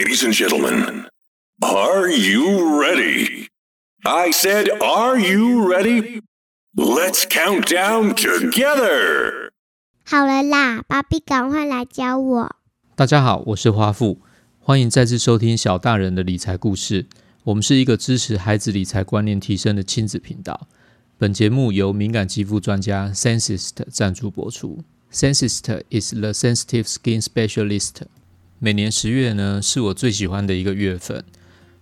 Ladies and gentlemen, are you ready? I said, are you ready? Let's count down together. 好了啦，芭比，赶快来教我。大家好，我是花富，欢迎再次收听小大人的理财故事。我们是一个支持孩子理财观念提升的亲子频道。本节目由敏感肌肤专家 Sensist 赞助播出。Sensist is the sensitive skin specialist。每年十月呢，是我最喜欢的一个月份。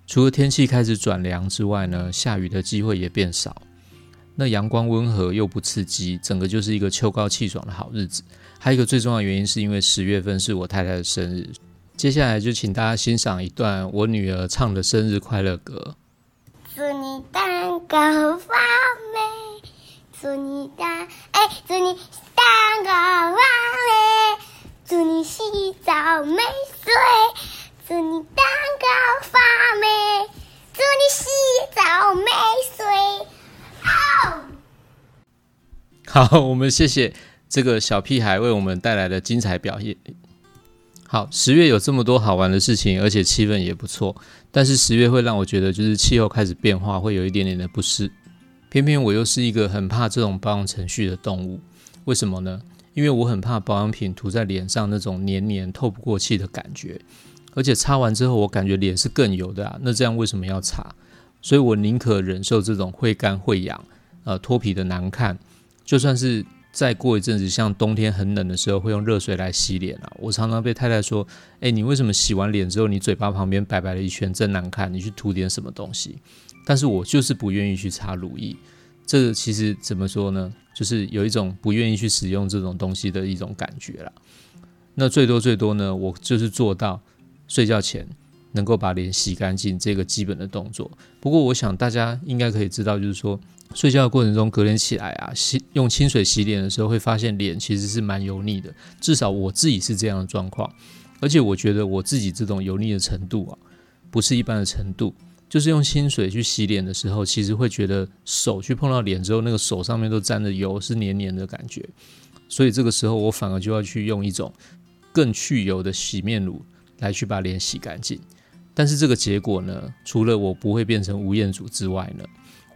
除了天气开始转凉之外呢，下雨的机会也变少。那阳光温和又不刺激，整个就是一个秋高气爽的好日子。还有一个最重要的原因，是因为十月份是我太太的生日。接下来就请大家欣赏一段我女儿唱的生日快乐歌。祝你蛋糕发霉，祝你蛋哎，祝你蛋糕发霉，祝你洗澡没对，祝你蛋糕发霉，祝你洗澡没水。好，我们谢谢这个小屁孩为我们带来的精彩表现。好，十月有这么多好玩的事情，而且气氛也不错。但是十月会让我觉得，就是气候开始变化，会有一点点的不适。偏偏我又是一个很怕这种包容程序的动物。为什么呢？因为我很怕保养品涂在脸上那种黏黏透不过气的感觉，而且擦完之后我感觉脸是更油的啊。那这样为什么要擦？所以我宁可忍受这种会干会痒、呃脱皮的难看，就算是。再过一阵子，像冬天很冷的时候，会用热水来洗脸啊。我常常被太太说：“哎，你为什么洗完脸之后，你嘴巴旁边白白的一圈，真难看？你去涂点什么东西？”但是我就是不愿意去擦乳液。这个其实怎么说呢？就是有一种不愿意去使用这种东西的一种感觉啦。那最多最多呢，我就是做到睡觉前能够把脸洗干净这个基本的动作。不过我想大家应该可以知道，就是说。睡觉的过程中，隔天起来啊，洗用清水洗脸的时候，会发现脸其实是蛮油腻的。至少我自己是这样的状况，而且我觉得我自己这种油腻的程度啊，不是一般的程度。就是用清水去洗脸的时候，其实会觉得手去碰到脸之后，那个手上面都沾着油，是黏黏的感觉。所以这个时候，我反而就要去用一种更去油的洗面乳来去把脸洗干净。但是这个结果呢，除了我不会变成吴彦祖之外呢？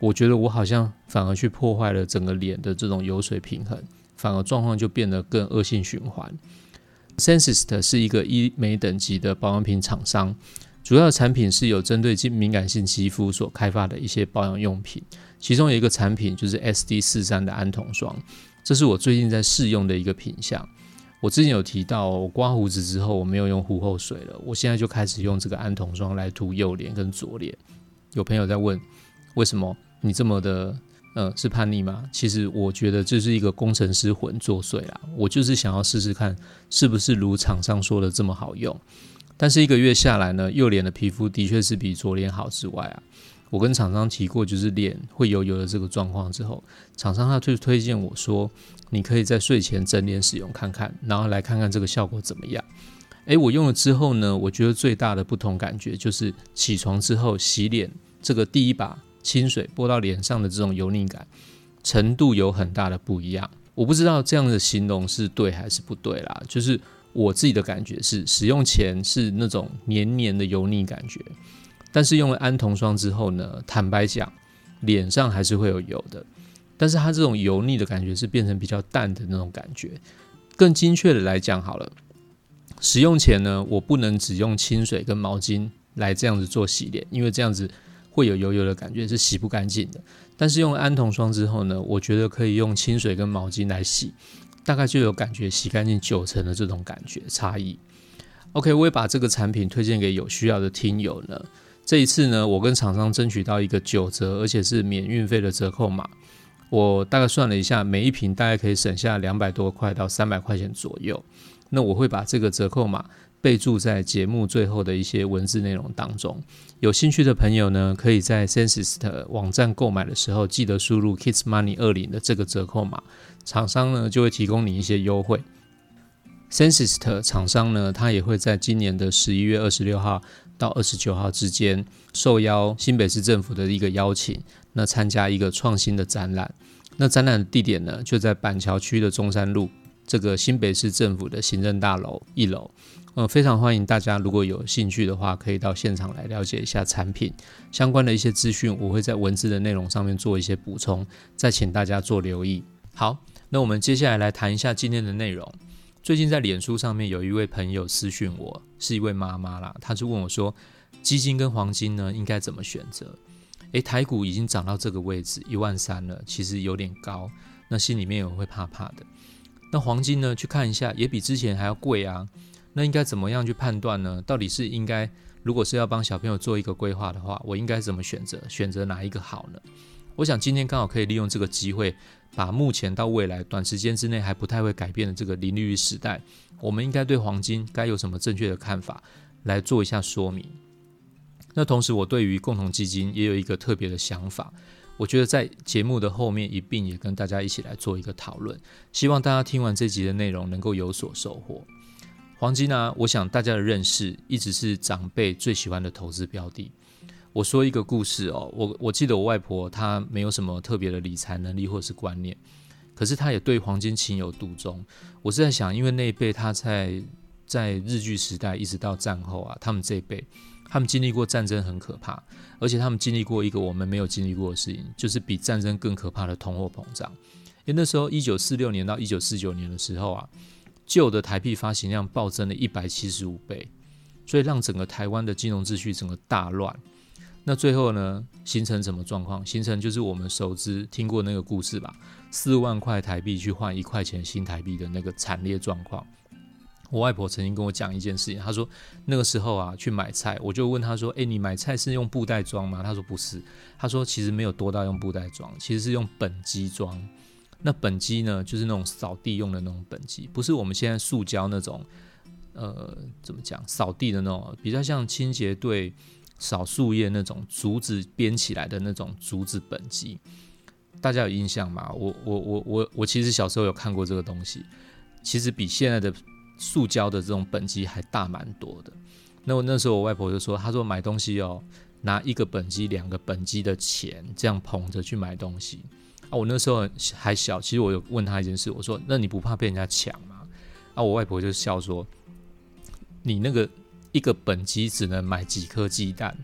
我觉得我好像反而去破坏了整个脸的这种油水平衡，反而状况就变得更恶性循环。Sensist 是一个医美等级的保养品厂商，主要产品是有针对敏感性肌肤所开发的一些保养用品，其中有一个产品就是 SD 四三的安酮霜，这是我最近在试用的一个品相。我之前有提到，我刮胡子之后我没有用护后水了，我现在就开始用这个安酮霜来涂右脸跟左脸。有朋友在问，为什么？你这么的，呃，是叛逆吗？其实我觉得这是一个工程师魂作祟啦。我就是想要试试看，是不是如厂商说的这么好用。但是一个月下来呢，右脸的皮肤的确是比左脸好之外啊，我跟厂商提过，就是脸会油油的这个状况之后，厂商他就推荐我说，你可以在睡前整脸使用看看，然后来看看这个效果怎么样。诶，我用了之后呢，我觉得最大的不同感觉就是起床之后洗脸这个第一把。清水拨到脸上的这种油腻感程度有很大的不一样，我不知道这样的形容是对还是不对啦。就是我自己的感觉是，使用前是那种黏黏的油腻感觉，但是用了安酮霜之后呢，坦白讲，脸上还是会有油的，但是它这种油腻的感觉是变成比较淡的那种感觉。更精确的来讲，好了，使用前呢，我不能只用清水跟毛巾来这样子做洗脸，因为这样子。会有油油的感觉，是洗不干净的。但是用安酮霜之后呢，我觉得可以用清水跟毛巾来洗，大概就有感觉洗干净九成的这种感觉差异。OK，我也把这个产品推荐给有需要的听友呢。这一次呢，我跟厂商争取到一个九折，而且是免运费的折扣码。我大概算了一下，每一瓶大概可以省下两百多块到三百块钱左右。那我会把这个折扣码。备注在节目最后的一些文字内容当中。有兴趣的朋友呢，可以在 Sensist 网站购买的时候，记得输入 Kids Money 二零的这个折扣码，厂商呢就会提供你一些优惠。Sensist 厂商呢，他也会在今年的十一月二十六号到二十九号之间，受邀新北市政府的一个邀请，那参加一个创新的展览。那展览的地点呢，就在板桥区的中山路。这个新北市政府的行政大楼一楼。呃，非常欢迎大家，如果有兴趣的话，可以到现场来了解一下产品相关的一些资讯。我会在文字的内容上面做一些补充，再请大家做留意。好，那我们接下来来谈一下今天的内容。最近在脸书上面有一位朋友私讯我，是一位妈妈啦，她就问我说，基金跟黄金呢应该怎么选择？诶，台股已经涨到这个位置一万三了，其实有点高，那心里面也会怕怕的。那黄金呢，去看一下，也比之前还要贵啊。那应该怎么样去判断呢？到底是应该，如果是要帮小朋友做一个规划的话，我应该怎么选择？选择哪一个好呢？我想今天刚好可以利用这个机会，把目前到未来短时间之内还不太会改变的这个零利率时代，我们应该对黄金该有什么正确的看法，来做一下说明。那同时，我对于共同基金也有一个特别的想法，我觉得在节目的后面一并也跟大家一起来做一个讨论，希望大家听完这集的内容能够有所收获。黄金呢？我想大家的认识一直是长辈最喜欢的投资标的。我说一个故事哦，我我记得我外婆她没有什么特别的理财能力或者是观念，可是她也对黄金情有独钟。我是在想，因为那一辈他在在日据时代一直到战后啊，他们这一辈他们经历过战争很可怕，而且他们经历过一个我们没有经历过的事情，就是比战争更可怕的通货膨胀。因为那时候一九四六年到一九四九年的时候啊。旧的台币发行量暴增了一百七十五倍，所以让整个台湾的金融秩序整个大乱。那最后呢，形成什么状况？形成就是我们熟知听过那个故事吧，四万块台币去换一块钱新台币的那个惨烈状况。我外婆曾经跟我讲一件事情，她说那个时候啊去买菜，我就问她说：“诶，你买菜是用布袋装吗？”她说：“不是。”她说：“其实没有多到用布袋装，其实是用本机装。”那本机呢，就是那种扫地用的那种本机，不是我们现在塑胶那种，呃，怎么讲，扫地的那种，比较像清洁队扫树叶那种竹子编起来的那种竹子本机。大家有印象吗？我我我我我其实小时候有看过这个东西，其实比现在的塑胶的这种本机还大蛮多的。那我那时候我外婆就说，她说买东西哦，拿一个本机、两个本机的钱这样捧着去买东西。啊，我那时候还小，其实我有问他一件事，我说：“那你不怕被人家抢吗？”啊，我外婆就笑说：“你那个一个本机只能买几颗鸡蛋，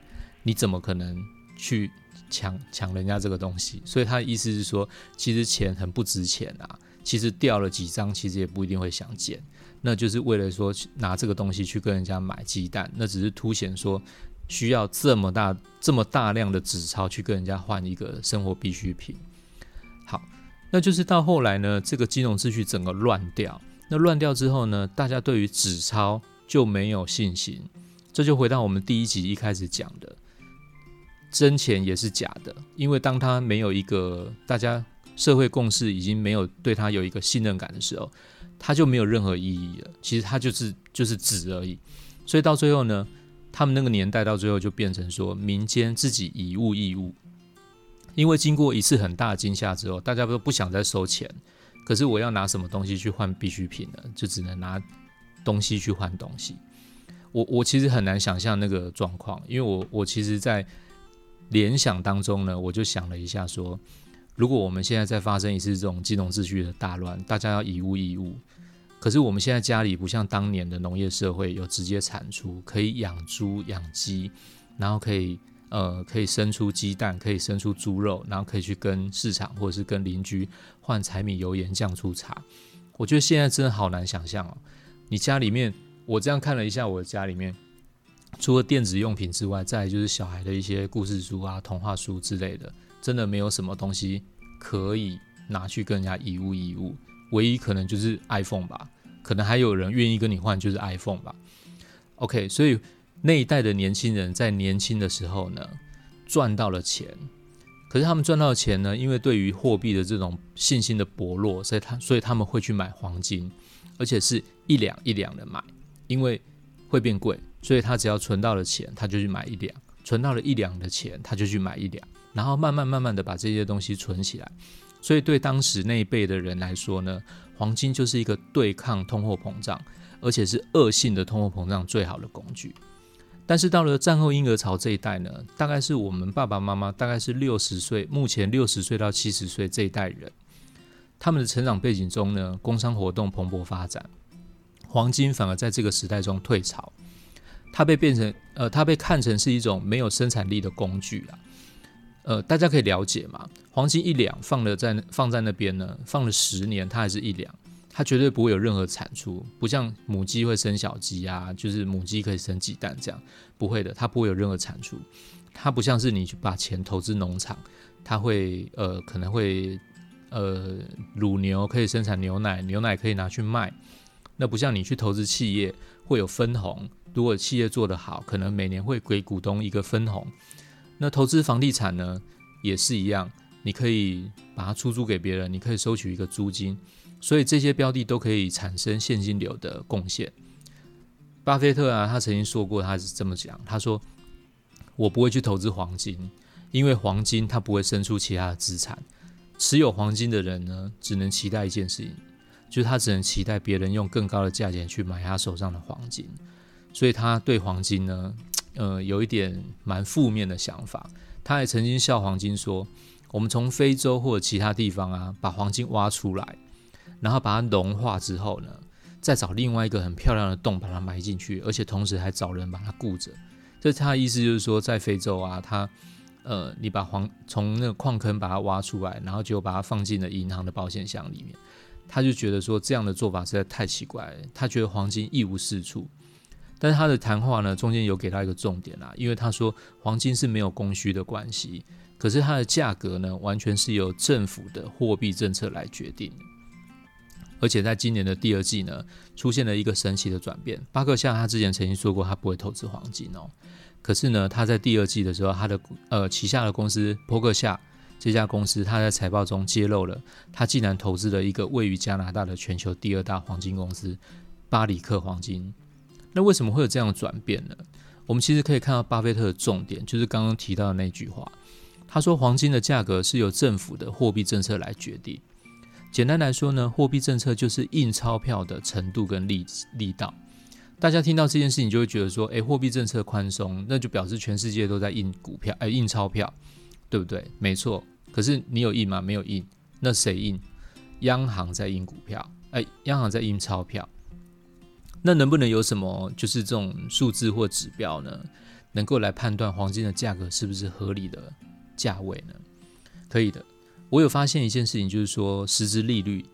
你怎么可能去抢抢人家这个东西？”所以他的意思是说，其实钱很不值钱啊，其实掉了几张，其实也不一定会想捡，那就是为了说拿这个东西去跟人家买鸡蛋，那只是凸显说需要这么大这么大量的纸钞去跟人家换一个生活必需品。那就是到后来呢，这个金融秩序整个乱掉。那乱掉之后呢，大家对于纸钞就没有信心。这就回到我们第一集一开始讲的，真钱也是假的。因为当他没有一个大家社会共识，已经没有对他有一个信任感的时候，他就没有任何意义了。其实他就是就是纸而已。所以到最后呢，他们那个年代到最后就变成说，民间自己以物易物。因为经过一次很大的惊吓之后，大家都不想再收钱。可是我要拿什么东西去换必需品呢？就只能拿东西去换东西。我我其实很难想象那个状况，因为我我其实，在联想当中呢，我就想了一下，说如果我们现在再发生一次这种金融秩序的大乱，大家要以物易物，可是我们现在家里不像当年的农业社会有直接产出，可以养猪养鸡，然后可以。呃，可以生出鸡蛋，可以生出猪肉，然后可以去跟市场或者是跟邻居换柴米油盐酱醋茶。我觉得现在真的好难想象哦。你家里面，我这样看了一下，我家里面除了电子用品之外，再就是小孩的一些故事书啊、童话书之类的，真的没有什么东西可以拿去跟人家以物易物。唯一可能就是 iPhone 吧，可能还有人愿意跟你换，就是 iPhone 吧。OK，所以。那一代的年轻人在年轻的时候呢，赚到了钱，可是他们赚到钱呢，因为对于货币的这种信心的薄弱，所以他所以他们会去买黄金，而且是一两一两的买，因为会变贵，所以他只要存到了钱，他就去买一两，存到了一两的钱，他就去买一两，然后慢慢慢慢的把这些东西存起来，所以对当时那一辈的人来说呢，黄金就是一个对抗通货膨胀，而且是恶性的通货膨胀最好的工具。但是到了战后婴儿潮这一代呢，大概是我们爸爸妈妈大概是六十岁，目前六十岁到七十岁这一代人，他们的成长背景中呢，工商活动蓬勃发展，黄金反而在这个时代中退潮。它被变成呃，它被看成是一种没有生产力的工具啊。呃，大家可以了解嘛，黄金一两放了在放在那边呢，放了十年，它还是一两，它绝对不会有任何产出，不像母鸡会生小鸡啊，就是母鸡可以生鸡蛋这样，不会的，它不会有任何产出。它不像是你去把钱投资农场，它会呃可能会呃乳牛可以生产牛奶，牛奶可以拿去卖。那不像你去投资企业会有分红，如果企业做得好，可能每年会给股东一个分红。那投资房地产呢也是一样，你可以把它出租给别人，你可以收取一个租金，所以这些标的都可以产生现金流的贡献。巴菲特啊，他曾经说过，他是这么讲，他说。我不会去投资黄金，因为黄金它不会生出其他的资产。持有黄金的人呢，只能期待一件事情，就是他只能期待别人用更高的价钱去买他手上的黄金。所以他对黄金呢，呃，有一点蛮负面的想法。他还曾经笑黄金说：“我们从非洲或者其他地方啊，把黄金挖出来，然后把它融化之后呢，再找另外一个很漂亮的洞把它埋进去，而且同时还找人把它固着。”这他的意思就是说，在非洲啊，他呃，你把黄从那个矿坑把它挖出来，然后就把它放进了银行的保险箱里面。他就觉得说这样的做法实在太奇怪了，他觉得黄金一无是处。但是他的谈话呢，中间有给他一个重点啊，因为他说黄金是没有供需的关系，可是它的价格呢，完全是由政府的货币政策来决定。而且在今年的第二季呢，出现了一个神奇的转变。巴克夏他之前曾经说过，他不会投资黄金哦。可是呢，他在第二季的时候，他的呃旗下的公司波克夏这家公司，他在财报中揭露了，他竟然投资了一个位于加拿大的全球第二大黄金公司巴里克黄金。那为什么会有这样的转变呢？我们其实可以看到巴菲特的重点，就是刚刚提到的那句话，他说黄金的价格是由政府的货币政策来决定。简单来说呢，货币政策就是印钞票的程度跟力力道。大家听到这件事情就会觉得说，诶，货币政策宽松，那就表示全世界都在印股票，诶，印钞票，对不对？没错。可是你有印吗？没有印。那谁印？央行在印股票，诶，央行在印钞票。那能不能有什么就是这种数字或指标呢，能够来判断黄金的价格是不是合理的价位呢？可以的。我有发现一件事情，就是说实质利率，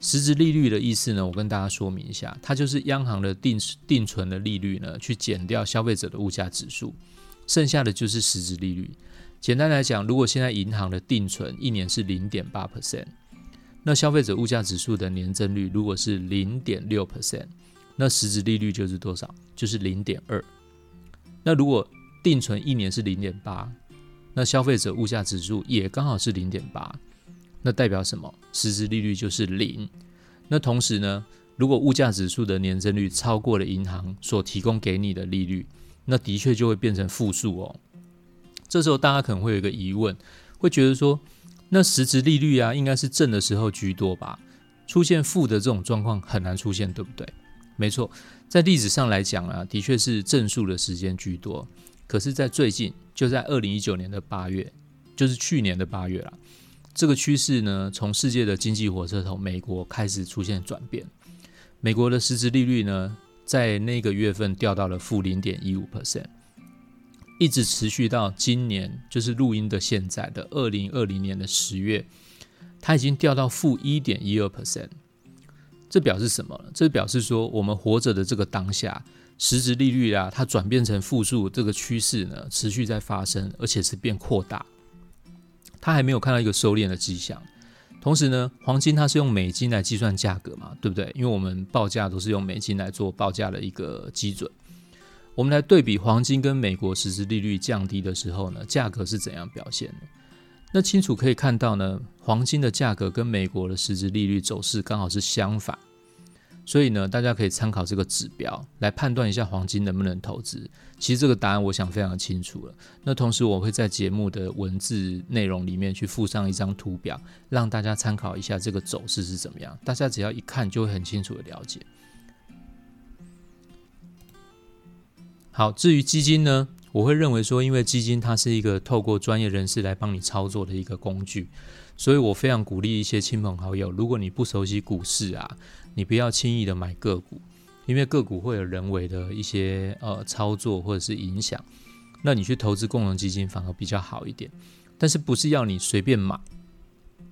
实质利率的意思呢，我跟大家说明一下，它就是央行的定定存的利率呢，去减掉消费者的物价指数，剩下的就是实质利率。简单来讲，如果现在银行的定存一年是零点八 percent，那消费者物价指数的年增率如果是零点六 percent，那实质利率就是多少？就是零点二。那如果定存一年是零点八。那消费者物价指数也刚好是零点八，那代表什么？实质利率就是零。那同时呢，如果物价指数的年增率超过了银行所提供给你的利率，那的确就会变成负数哦。这时候大家可能会有一个疑问，会觉得说，那实质利率啊，应该是正的时候居多吧？出现负的这种状况很难出现，对不对？没错，在历史上来讲啊，的确是正数的时间居多。可是，在最近，就在二零一九年的八月，就是去年的八月了。这个趋势呢，从世界的经济火车头美国开始出现转变。美国的实质利率呢，在那个月份掉到了负零点一五 percent，一直持续到今年，就是录音的现在的二零二零年的十月，它已经掉到负一点一二 percent。这表示什么？这表示说，我们活着的这个当下。实质利率啊，它转变成负数，这个趋势呢持续在发生，而且是变扩大。它还没有看到一个收敛的迹象。同时呢，黄金它是用美金来计算价格嘛，对不对？因为我们报价都是用美金来做报价的一个基准。我们来对比黄金跟美国实质利率降低的时候呢，价格是怎样表现的？那清楚可以看到呢，黄金的价格跟美国的实质利率走势刚好是相反。所以呢，大家可以参考这个指标来判断一下黄金能不能投资。其实这个答案我想非常清楚了。那同时我会在节目的文字内容里面去附上一张图表，让大家参考一下这个走势是怎么样。大家只要一看就会很清楚的了解。好，至于基金呢，我会认为说，因为基金它是一个透过专业人士来帮你操作的一个工具，所以我非常鼓励一些亲朋好友，如果你不熟悉股市啊，你不要轻易的买个股，因为个股会有人为的一些呃操作或者是影响，那你去投资共同基金反而比较好一点。但是不是要你随便买，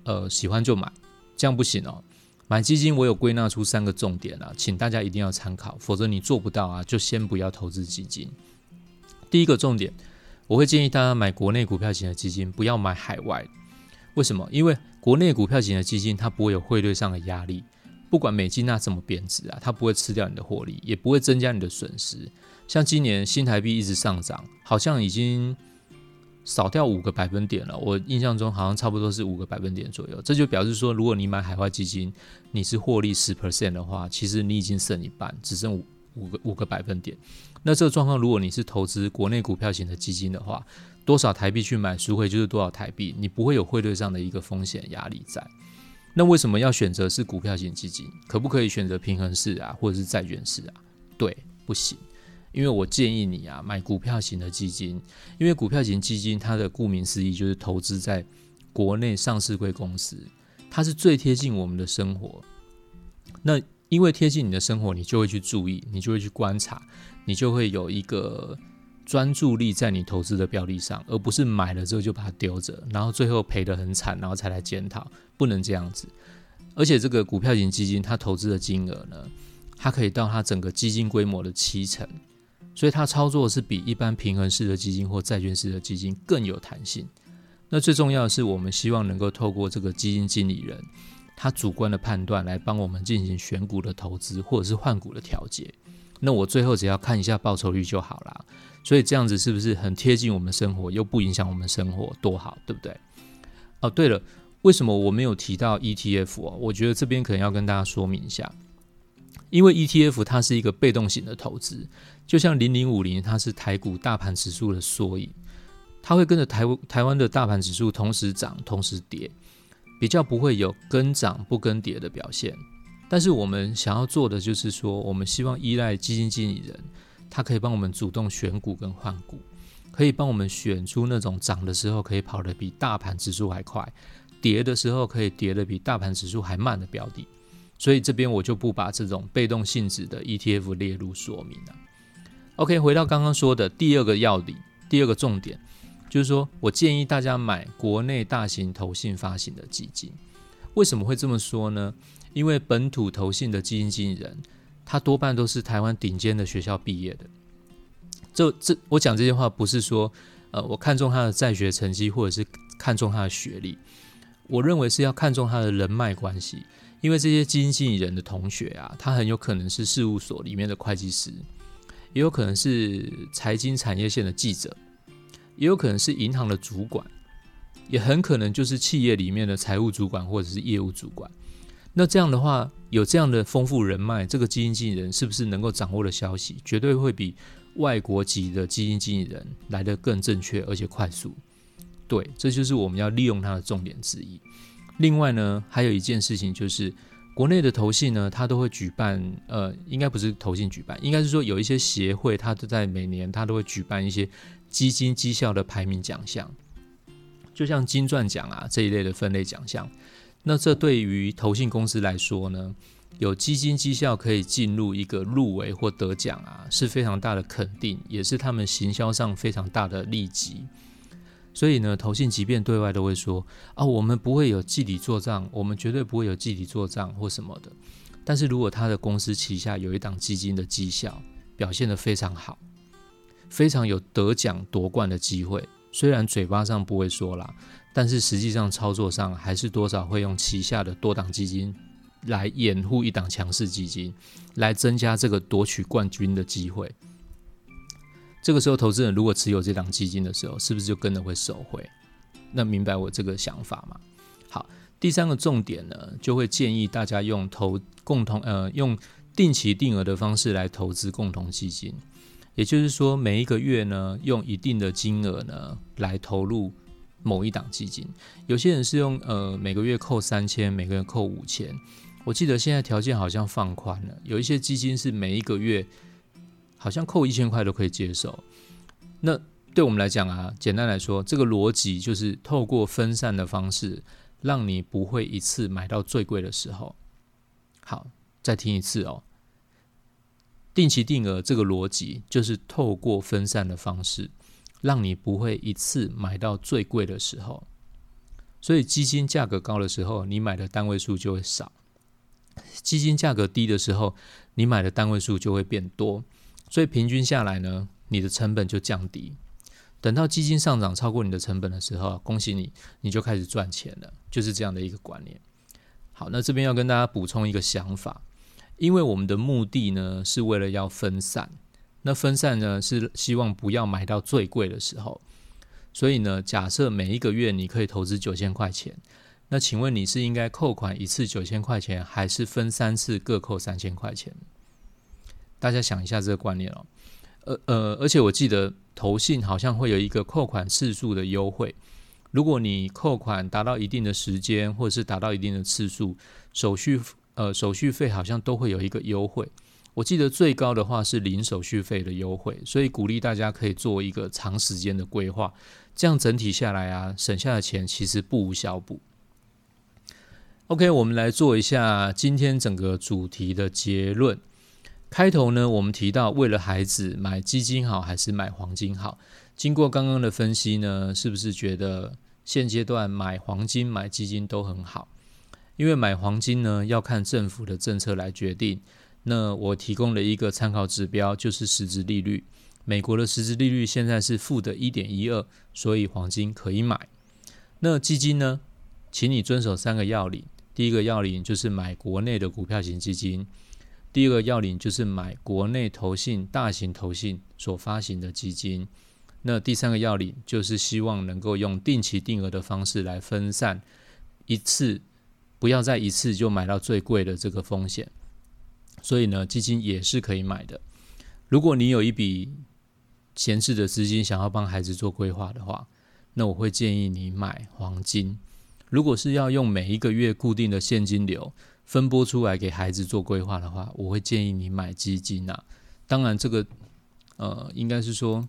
呃，喜欢就买，这样不行哦。买基金我有归纳出三个重点啊，请大家一定要参考，否则你做不到啊，就先不要投资基金。第一个重点，我会建议大家买国内股票型的基金，不要买海外。为什么？因为国内股票型的基金它不会有汇率上的压力，不管美金那怎么贬值啊，它不会吃掉你的获利，也不会增加你的损失。像今年新台币一直上涨，好像已经。少掉五个百分点了，我印象中好像差不多是五个百分点左右。这就表示说，如果你买海外基金，你是获利十 percent 的话，其实你已经剩一半，只剩五五个五个百分点。那这个状况，如果你是投资国内股票型的基金的话，多少台币去买赎回就是多少台币，你不会有汇率上的一个风险压力在。那为什么要选择是股票型基金？可不可以选择平衡式啊，或者是债券式啊？对，不行。因为我建议你啊，买股票型的基金，因为股票型基金它的顾名思义就是投资在国内上市贵公司，它是最贴近我们的生活。那因为贴近你的生活，你就会去注意，你就会去观察，你就会有一个专注力在你投资的标的上，而不是买了之后就把它丢着，然后最后赔得很惨，然后才来检讨，不能这样子。而且这个股票型基金它投资的金额呢，它可以到它整个基金规模的七成。所以它操作是比一般平衡式的基金或债券式的基金更有弹性。那最重要的是，我们希望能够透过这个基金经理人他主观的判断来帮我们进行选股的投资或者是换股的调节。那我最后只要看一下报酬率就好啦。所以这样子是不是很贴近我们生活，又不影响我们生活，多好，对不对？哦，对了，为什么我没有提到 ETF 哦？我觉得这边可能要跟大家说明一下，因为 ETF 它是一个被动型的投资。就像零零五零，它是台股大盘指数的缩影，它会跟着台台湾的大盘指数同时涨、同时跌，比较不会有跟涨不跟跌的表现。但是我们想要做的就是说，我们希望依赖基金经理人，他可以帮我们主动选股跟换股，可以帮我们选出那种涨的时候可以跑得比大盘指数还快，跌的时候可以跌得比大盘指数还慢的标的。所以这边我就不把这种被动性质的 ETF 列入说明了。OK，回到刚刚说的第二个要领，第二个重点，就是说我建议大家买国内大型投信发行的基金。为什么会这么说呢？因为本土投信的基金经理人，他多半都是台湾顶尖的学校毕业的。这这，我讲这些话不是说，呃，我看中他的在学成绩，或者是看中他的学历，我认为是要看中他的人脉关系。因为这些基金经理人的同学啊，他很有可能是事务所里面的会计师。也有可能是财经产业线的记者，也有可能是银行的主管，也很可能就是企业里面的财务主管或者是业务主管。那这样的话，有这样的丰富人脉，这个基金经理人是不是能够掌握的消息，绝对会比外国籍的基金经理人来得更正确而且快速？对，这就是我们要利用它的重点之一。另外呢，还有一件事情就是。国内的投信呢，它都会举办，呃，应该不是投信举办，应该是说有一些协会，它都在每年它都会举办一些基金绩效的排名奖项，就像金钻奖啊这一类的分类奖项。那这对于投信公司来说呢，有基金绩效可以进入一个入围或得奖啊，是非常大的肯定，也是他们行销上非常大的利基。所以呢，投信即便对外都会说啊，我们不会有季底做账，我们绝对不会有季底做账或什么的。但是如果他的公司旗下有一档基金的绩效表现得非常好，非常有得奖夺冠的机会，虽然嘴巴上不会说啦，但是实际上操作上还是多少会用旗下的多档基金来掩护一档强势基金，来增加这个夺取冠军的机会。这个时候，投资人如果持有这档基金的时候，是不是就跟着会受惠？那明白我这个想法吗？好，第三个重点呢，就会建议大家用投共同呃用定期定额的方式来投资共同基金，也就是说，每一个月呢，用一定的金额呢来投入某一档基金。有些人是用呃每个月扣三千，每个月扣五千。我记得现在条件好像放宽了，有一些基金是每一个月。好像扣一千块都可以接受。那对我们来讲啊，简单来说，这个逻辑就是透过分散的方式，让你不会一次买到最贵的时候。好，再听一次哦。定期定额这个逻辑就是透过分散的方式，让你不会一次买到最贵的时候。所以基金价格高的时候，你买的单位数就会少；基金价格低的时候，你买的单位数就会变多。所以平均下来呢，你的成本就降低。等到基金上涨超过你的成本的时候，恭喜你，你就开始赚钱了。就是这样的一个观念。好，那这边要跟大家补充一个想法。因为我们的目的呢，是为了要分散。那分散呢，是希望不要买到最贵的时候。所以呢，假设每一个月你可以投资九千块钱，那请问你是应该扣款一次九千块钱，还是分三次各扣三千块钱？大家想一下这个观念哦。呃呃，而且我记得投信好像会有一个扣款次数的优惠。如果你扣款达到一定的时间，或者是达到一定的次数，手续。呃，手续费好像都会有一个优惠，我记得最高的话是零手续费的优惠，所以鼓励大家可以做一个长时间的规划，这样整体下来啊，省下的钱其实不无小补。OK，我们来做一下今天整个主题的结论。开头呢，我们提到为了孩子买基金好还是买黄金好？经过刚刚的分析呢，是不是觉得现阶段买黄金、买基金都很好？因为买黄金呢，要看政府的政策来决定。那我提供了一个参考指标，就是实质利率。美国的实质利率现在是负的一点一二，所以黄金可以买。那基金呢，请你遵守三个要领。第一个要领就是买国内的股票型基金；第二个要领就是买国内投信、大型投信所发行的基金；那第三个要领就是希望能够用定期定额的方式来分散一次。不要再一次就买到最贵的这个风险，所以呢，基金也是可以买的。如果你有一笔闲置的资金，想要帮孩子做规划的话，那我会建议你买黄金。如果是要用每一个月固定的现金流分拨出来给孩子做规划的话，我会建议你买基金啊。当然，这个呃，应该是说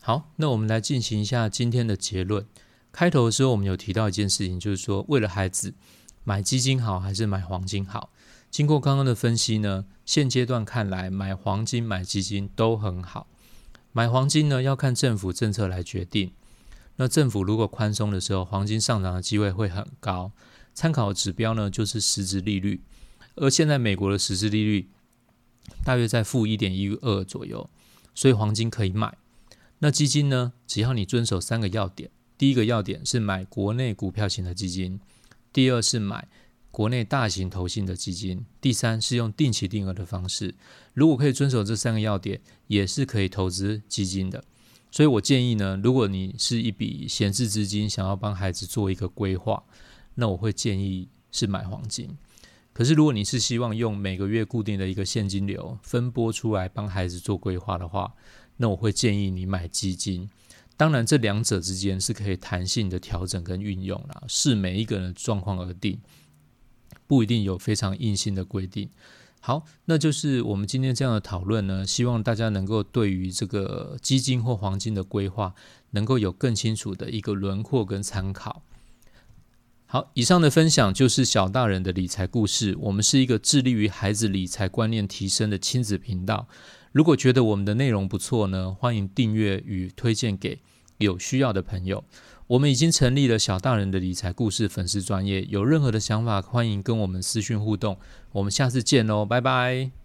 好。那我们来进行一下今天的结论。开头的时候，我们有提到一件事情，就是说为了孩子。买基金好还是买黄金好？经过刚刚的分析呢，现阶段看来买黄金、买基金都很好。买黄金呢要看政府政策来决定。那政府如果宽松的时候，黄金上涨的机会会很高。参考指标呢就是实质利率，而现在美国的实质利率大约在负一点一二左右，所以黄金可以买。那基金呢，只要你遵守三个要点，第一个要点是买国内股票型的基金。第二是买国内大型投信的基金，第三是用定期定额的方式。如果可以遵守这三个要点，也是可以投资基金的。所以我建议呢，如果你是一笔闲置资金，想要帮孩子做一个规划，那我会建议是买黄金。可是如果你是希望用每个月固定的一个现金流分拨出来帮孩子做规划的话，那我会建议你买基金。当然，这两者之间是可以弹性的调整跟运用啦，视每一个人的状况而定，不一定有非常硬性的规定。好，那就是我们今天这样的讨论呢，希望大家能够对于这个基金或黄金的规划，能够有更清楚的一个轮廓跟参考。好，以上的分享就是小大人的理财故事。我们是一个致力于孩子理财观念提升的亲子频道。如果觉得我们的内容不错呢，欢迎订阅与推荐给有需要的朋友。我们已经成立了小大人的理财故事粉丝专业，有任何的想法，欢迎跟我们私讯互动。我们下次见喽，拜拜。